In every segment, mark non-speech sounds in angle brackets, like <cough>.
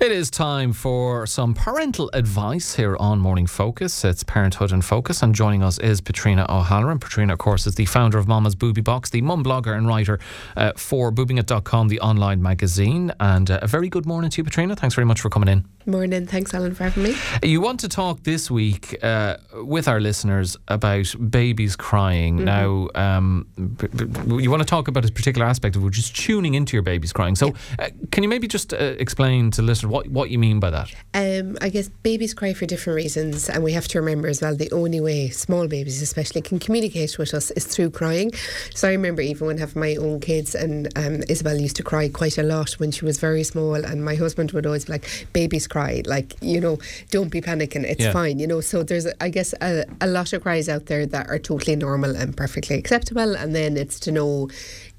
It is time for some parental advice here on Morning Focus. It's Parenthood in Focus, and joining us is Petrina O'Halloran. Petrina, of course, is the founder of Mama's Boobie Box, the mum blogger and writer uh, for boobingit.com, the online magazine. And uh, a very good morning to you, Petrina. Thanks very much for coming in. Morning. Thanks, Alan, for having me. You want to talk this week uh, with our listeners about babies crying. Mm-hmm. Now, um, b- b- you want to talk about a particular aspect of which is tuning into your baby's crying. So, yeah. Uh, can you maybe just uh, explain to listeners what, what you mean by that? Um, I guess babies cry for different reasons, and we have to remember as well the only way small babies, especially, can communicate with us is through crying. So, I remember even when I have my own kids, and um, Isabel used to cry quite a lot when she was very small, and my husband would always be like, "Babies cry, like you know, don't be panicking, it's yeah. fine," you know. So there's, I guess, a, a lot of cries out there that are totally normal and perfectly acceptable, and then it's to know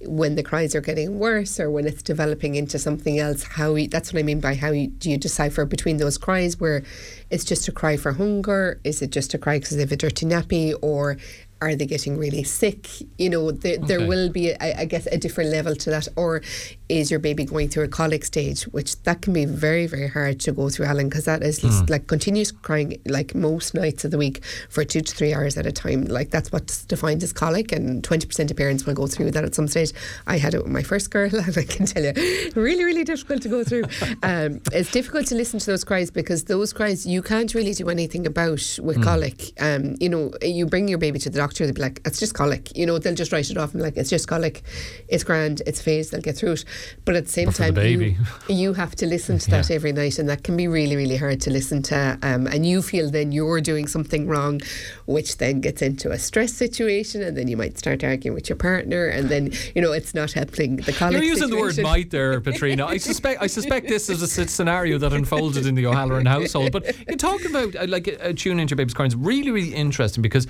when the cries are getting worse or when it's developing into something else how we, that's what I mean by how you, do you decipher between those cries where it's just a cry for hunger? Is it just a cry because they have a dirty nappy? Or are they getting really sick? You know, the, okay. there will be, I, I, guess, a different level to that. Or is your baby going through a colic stage, which that can be very, very hard to go through, Alan, because that is mm. like continuous crying like most nights of the week for two to three hours at a time. Like that's what's defined as colic, and 20% of parents will go through that at some stage. I had it with my first girl, <laughs> and I can tell you, really, really difficult to go through. <laughs> um, it's difficult to listen to those cries because those cries you can't really do anything about with mm. colic. Um, you know, you bring your baby to the doctor doctor, they'd be like, it's just colic. You know, they'll just write it off and like, it's just colic. It's grand. It's phase. They'll get through it. But at the same time, the you, <laughs> you, have to listen to that every night, and that can be really, really hard to listen to. Um, and you feel then you're doing something wrong, which then gets into a stress situation, and then you might start arguing with your partner, and then you know it's not helping the colic. You're using situation. the word might there, Petrina. I suspect I suspect this is a scenario that unfolded in the O'Halloran household. But you talk about uh, like uh, tune into your baby's is really, really interesting because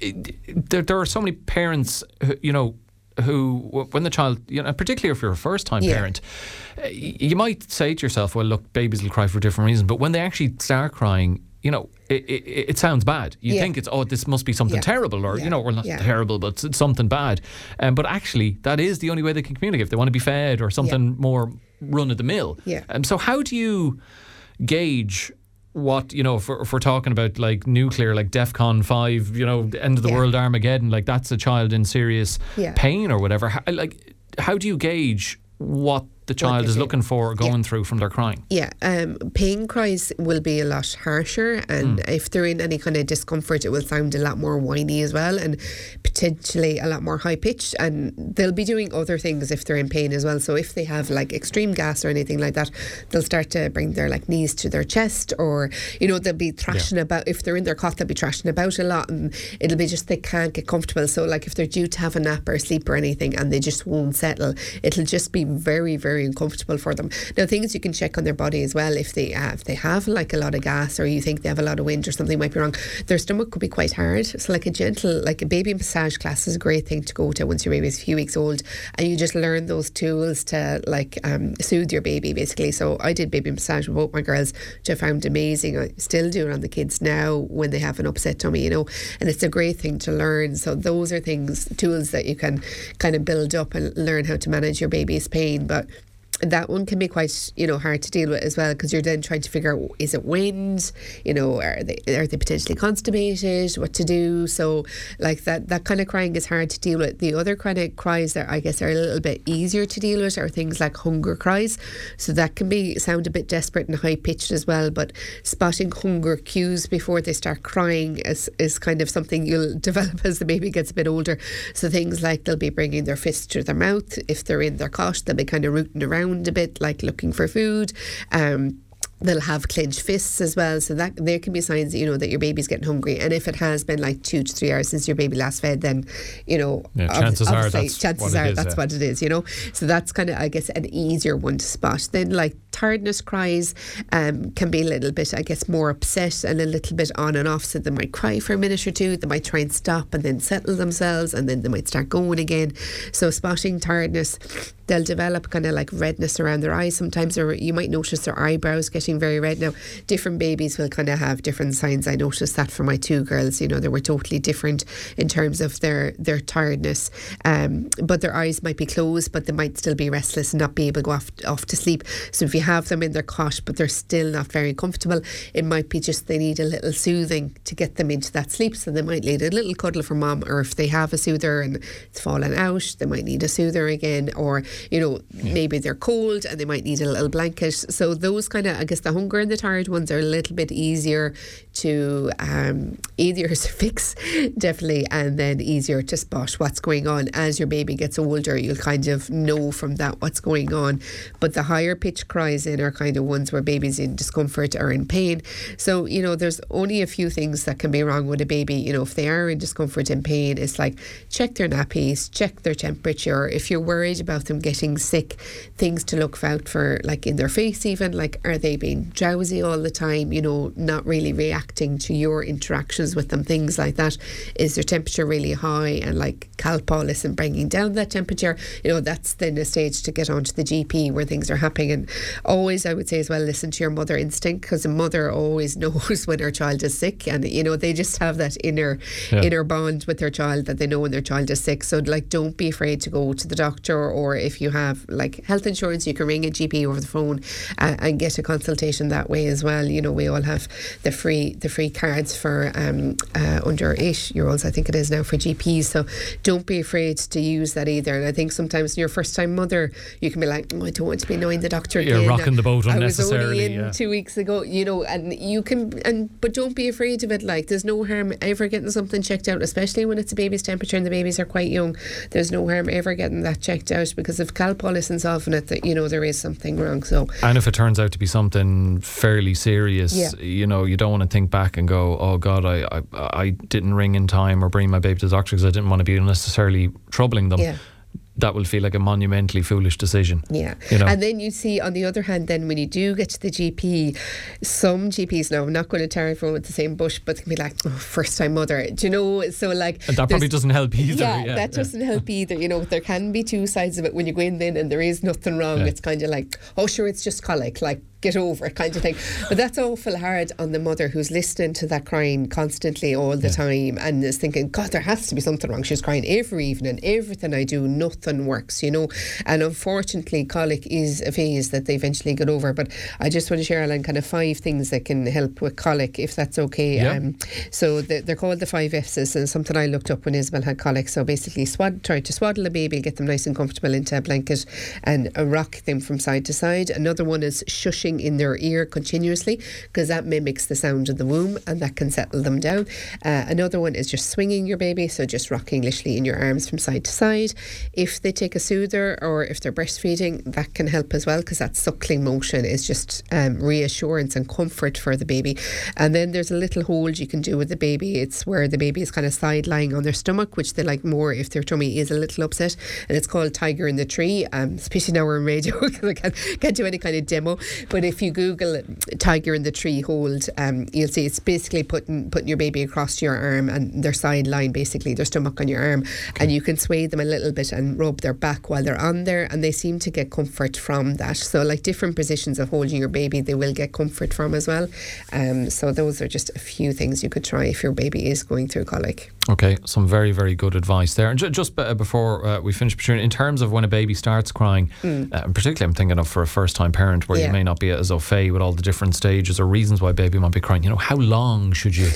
it, there, there are so many parents, who, you know, who, when the child, you know, particularly if you're a first time yeah. parent, uh, you might say to yourself, well, look, babies will cry for different reasons. But when they actually start crying, you know, it, it, it sounds bad. You yeah. think it's, oh, this must be something yeah. terrible, or, you know, or not terrible, but it's something bad. Um, but actually, that is the only way they can communicate. If they want to be fed or something more run of the mill. Yeah. Um, so, how do you gauge what you know if we're, if we're, talking about like nuclear like defcon 5 you know end of the yeah. world armageddon like that's a child in serious yeah. pain or whatever how, like how do you gauge what the child is looking for going yeah. through from their crying. Yeah, um, pain cries will be a lot harsher, and mm. if they're in any kind of discomfort, it will sound a lot more whiny as well, and potentially a lot more high pitched. And they'll be doing other things if they're in pain as well. So if they have like extreme gas or anything like that, they'll start to bring their like knees to their chest, or you know they'll be thrashing yeah. about. If they're in their cot, they'll be thrashing about a lot, and it'll be just they can't get comfortable. So like if they're due to have a nap or sleep or anything, and they just won't settle, it'll just be very very uncomfortable for them. Now, things you can check on their body as well if they uh, if they have like a lot of gas or you think they have a lot of wind or something might be wrong. Their stomach could be quite hard. So, like a gentle, like a baby massage class is a great thing to go to once your baby is a few weeks old, and you just learn those tools to like um, soothe your baby basically. So, I did baby massage with both my girls, which I found amazing. I still do it on the kids now when they have an upset tummy, you know, and it's a great thing to learn. So, those are things, tools that you can kind of build up and learn how to manage your baby's pain. But that one can be quite you know hard to deal with as well because you're then trying to figure out is it wind? You know are they are they potentially constipated? What to do? So like that that kind of crying is hard to deal with. The other kind of cries that I guess are a little bit easier to deal with are things like hunger cries. So that can be sound a bit desperate and high pitched as well but spotting hunger cues before they start crying is, is kind of something you'll <laughs> develop as the baby gets a bit older. So things like they'll be bringing their fist to their mouth. If they're in their cot they'll be kind of rooting around around a bit, like looking for food. Um, they'll have clenched fists as well so that there can be signs you know that your baby's getting hungry and if it has been like two to three hours since your baby last fed then you know yeah, chances are that's chances are is, that's yeah. what it is you know so that's kind of I guess an easier one to spot then like tiredness cries um, can be a little bit I guess more upset and a little bit on and off. So they might cry for a minute or two. They might try and stop and then settle themselves and then they might start going again. So spotting tiredness they'll develop kind of like redness around their eyes sometimes or you might notice their eyebrows getting very red. Now different babies will kind of have different signs. I noticed that for my two girls you know they were totally different in terms of their their tiredness. Um, but their eyes might be closed but they might still be restless and not be able to go off, off to sleep. So if you have them in their cot, but they're still not very comfortable. It might be just they need a little soothing to get them into that sleep. So they might need a little cuddle from mom, or if they have a soother and it's fallen out, they might need a soother again, or you know yeah. maybe they're cold and they might need a little blanket. So those kind of I guess the hunger and the tired ones are a little bit easier to um, easier <laughs> to fix, definitely, and then easier to spot what's going on as your baby gets older. You'll kind of know from that what's going on. But the higher pitch cries in are kind of ones where babies in discomfort or in pain. So you know, there's only a few things that can be wrong with a baby. You know, if they are in discomfort and pain, it's like check their nappies, check their temperature. If you're worried about them getting sick, things to look out for, like in their face, even like are they being drowsy all the time? You know, not really reacting to your interactions with them, things like that. Is their temperature really high and like Calpol and bringing down that temperature? You know, that's then a stage to get onto the GP where things are happening. And always, I would say as well, listen to your mother instinct because a mother always <laughs> knows when her child is sick, and you know they just have that inner yeah. inner bond with their child that they know when their child is sick. So like, don't be afraid to go to the doctor, or if you have like health insurance, you can ring a GP over the phone uh, and get a consultation that way as well. You know, we all have the free the free cards for um, uh, under eight year olds, I think it is now for GPs. So don't be afraid to use that either. And I think sometimes your first time mother, you can be like, oh, I don't want to be annoying the doctor. You're again. rocking the boat unnecessarily. I was only in yeah. two weeks ago, you know, and you can and but don't be afraid of it. Like there's no harm ever getting something checked out, especially when it's a baby's temperature and the babies are quite young. There's no harm ever getting that checked out because if Calpol isn't solving it, that you know there is something wrong. So and if it turns out to be something fairly serious, yeah. you know, you don't want to think back and go, oh God, I, I I didn't ring in time or bring my baby to the doctor because I didn't want to be unnecessarily troubling them. Yeah that will feel like a monumentally foolish decision. Yeah. You know? And then you see, on the other hand, then when you do get to the GP, some GPs now, I'm not going to tear everyone with the same bush, but they can be like, oh, first time mother. Do you know? So, like. And that probably doesn't help either. Yeah, yeah that yeah. doesn't help either. You know, there can be two sides of it when you go in then and there is nothing wrong. Yeah. It's kind of like, oh, sure, it's just colic. Like, get over it kind of thing. But that's awful hard on the mother who's listening to that crying constantly all the yeah. time and is thinking, God, there has to be something wrong. She's crying every evening, everything I do, nothing works, you know. And unfortunately, colic is a phase that they eventually get over. But I just want to share, Alan, kind of five things that can help with colic, if that's okay. Yeah. Um, so the, they're called the five F's, and something I looked up when Isabel had colic. So basically, swad, try to swaddle a baby, get them nice and comfortable into a blanket, and uh, rock them from side to side. Another one is shushing in their ear continuously because that mimics the sound of the womb and that can settle them down. Uh, another one is just swinging your baby, so just rocking literally in your arms from side to side. If they take a soother or if they're breastfeeding, that can help as well because that suckling motion is just um, reassurance and comfort for the baby. And then there's a little hold you can do with the baby. It's where the baby is kind of side lying on their stomach, which they like more if their tummy is a little upset. And it's called Tiger in the Tree. Um, especially now we're on radio <laughs> because I can't, can't do any kind of demo. But if you Google tiger in the tree hold, um, you'll see it's basically putting putting your baby across your arm and their sideline, basically their stomach on your arm, okay. and you can sway them a little bit and rub their back while they're on there, and they seem to get comfort from that. So, like different positions of holding your baby, they will get comfort from as well. Um, so, those are just a few things you could try if your baby is going through colic. Okay, some very very good advice there. And just b- before uh, we finish, in terms of when a baby starts crying, mm. uh, particularly I'm thinking of for a first time parent where yeah. you may not be as au fait with all the different stages or reasons why baby might be crying. You know, how long should you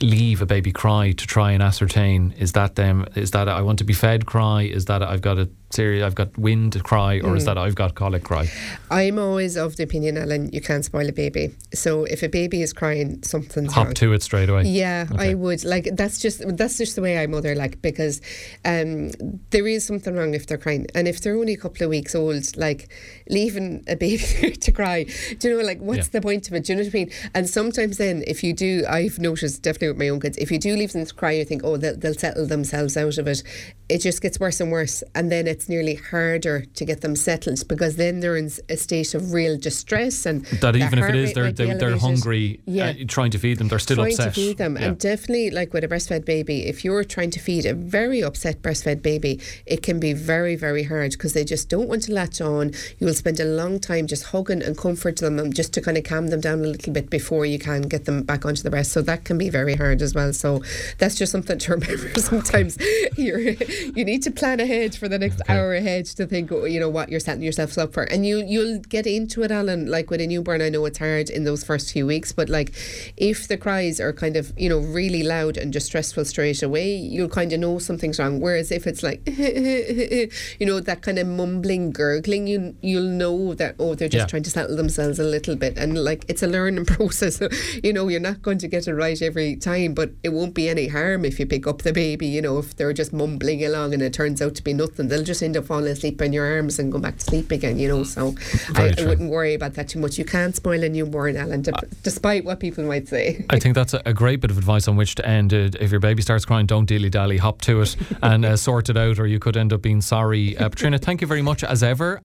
leave a baby cry to try and ascertain is that them is that I want to be fed cry is that I've got a serious I've got wind cry or mm. is that I've got colic cry I'm always of the opinion Ellen you can't spoil a baby so if a baby is crying something's wrong. hop wrong. to it straight away yeah okay. I would like that's just that's just the way I mother like because um, there is something wrong if they're crying and if they're only a couple of weeks old like leaving a baby <laughs> to cry do you know like what's yeah. the point of it do you know what I mean and sometimes then if you do I've noticed definitely with my own kids if you do leave them to cry you think oh they'll, they'll settle themselves out of it it just gets worse and worse and then it's nearly harder to get them settled because then they're in a state of real distress and that even if it is they're they're, they're, hungry uh, yeah. Uh, trying to feed them they're still trying upset. to feed them yeah. and definitely like with a breastfed baby if you're trying to feed a very upset breastfed baby it can be very very hard because they just don't want to latch on. You will spend a long time just hugging and comforting them just to kind of calm them down a little bit before you can get them back onto the breast. So that can be very hard as well. So that's just something to <laughs> remember sometimes. <laughs> You're <laughs> you need to plan ahead for the next Okay. hour ahead to think, you know, what you're setting yourself up for, and you you'll get into it, Alan. Like with a newborn, I know it's hard in those first few weeks, but like if the cries are kind of you know really loud and distressful straight away, you'll kind of know something's wrong. Whereas if it's like <laughs> you know that kind of mumbling, gurgling, you you'll know that oh they're just Yeah. trying to settle themselves a little bit, and like it's a learning <laughs> process. you know, you're not going to get it right every time, but it won't be any harm if you pick up the baby. You know, if they're just mumbling along and it turns out to be nothing, they'll just end up falling asleep in your arms and go back to sleep again. You know, so I, I wouldn't worry about that too much. You can't spoil a newborn, Alan, de- despite what people might say. I think that's a, a great bit of advice on which to end. Uh, if your baby starts crying, don't dilly dally, hop to it <laughs> and uh, sort it out, or you could end up being sorry. Uh, Petrina, thank you very much as ever.